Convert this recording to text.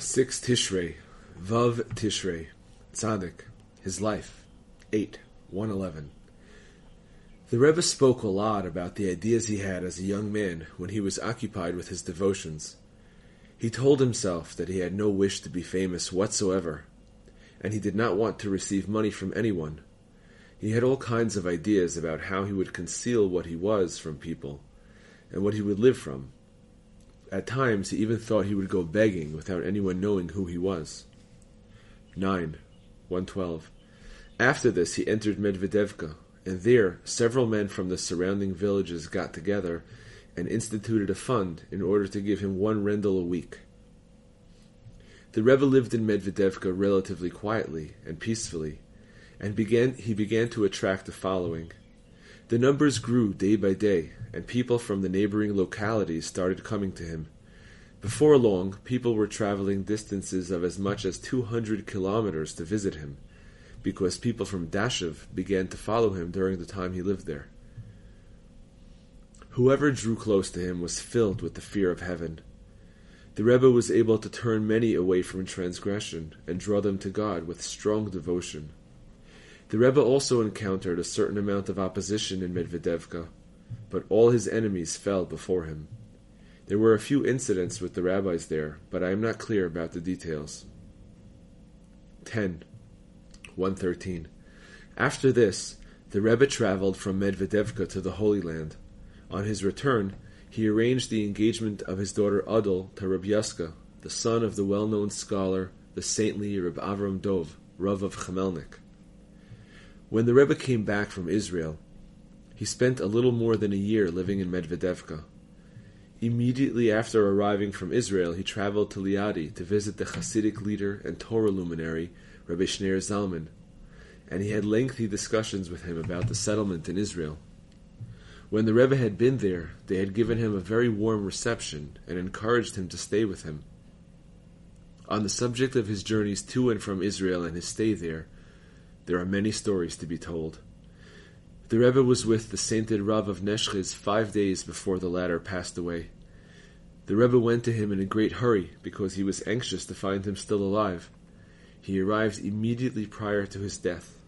6 Tishrei, Vav Tishrei, Tzaddik, his life, 8, 111. The Rebbe spoke a lot about the ideas he had as a young man when he was occupied with his devotions. He told himself that he had no wish to be famous whatsoever, and he did not want to receive money from anyone. He had all kinds of ideas about how he would conceal what he was from people, and what he would live from. At times he even thought he would go begging without anyone knowing who he was. 9. 112. After this he entered Medvedevka, and there several men from the surrounding villages got together and instituted a fund in order to give him one rendel a week. The Rebbe lived in Medvedevka relatively quietly and peacefully, and began, he began to attract a following. The numbers grew day by day, and people from the neighboring localities started coming to him. Before long, people were traveling distances of as much as 200 kilometers to visit him because people from Dashiv began to follow him during the time he lived there. Whoever drew close to him was filled with the fear of heaven. The Rebbe was able to turn many away from transgression and draw them to God with strong devotion. The Rebbe also encountered a certain amount of opposition in Medvedevka, but all his enemies fell before him. There were a few incidents with the rabbis there, but I am not clear about the details. 10. 113. After this, the Rebbe traveled from Medvedevka to the Holy Land. On his return, he arranged the engagement of his daughter Adol to Reb the son of the well-known scholar, the saintly Reb Avram Dov, Rav of Chemelnik. When the Rebbe came back from Israel, he spent a little more than a year living in Medvedevka. Immediately after arriving from Israel, he traveled to Liadi to visit the Hasidic leader and Torah luminary Rabbi Shneur Zalman, and he had lengthy discussions with him about the settlement in Israel. When the Rebbe had been there, they had given him a very warm reception and encouraged him to stay with him. On the subject of his journeys to and from Israel and his stay there, there are many stories to be told. The Rebbe was with the sainted Rav of Neshchiz five days before the latter passed away. The Rebbe went to him in a great hurry because he was anxious to find him still alive. He arrived immediately prior to his death.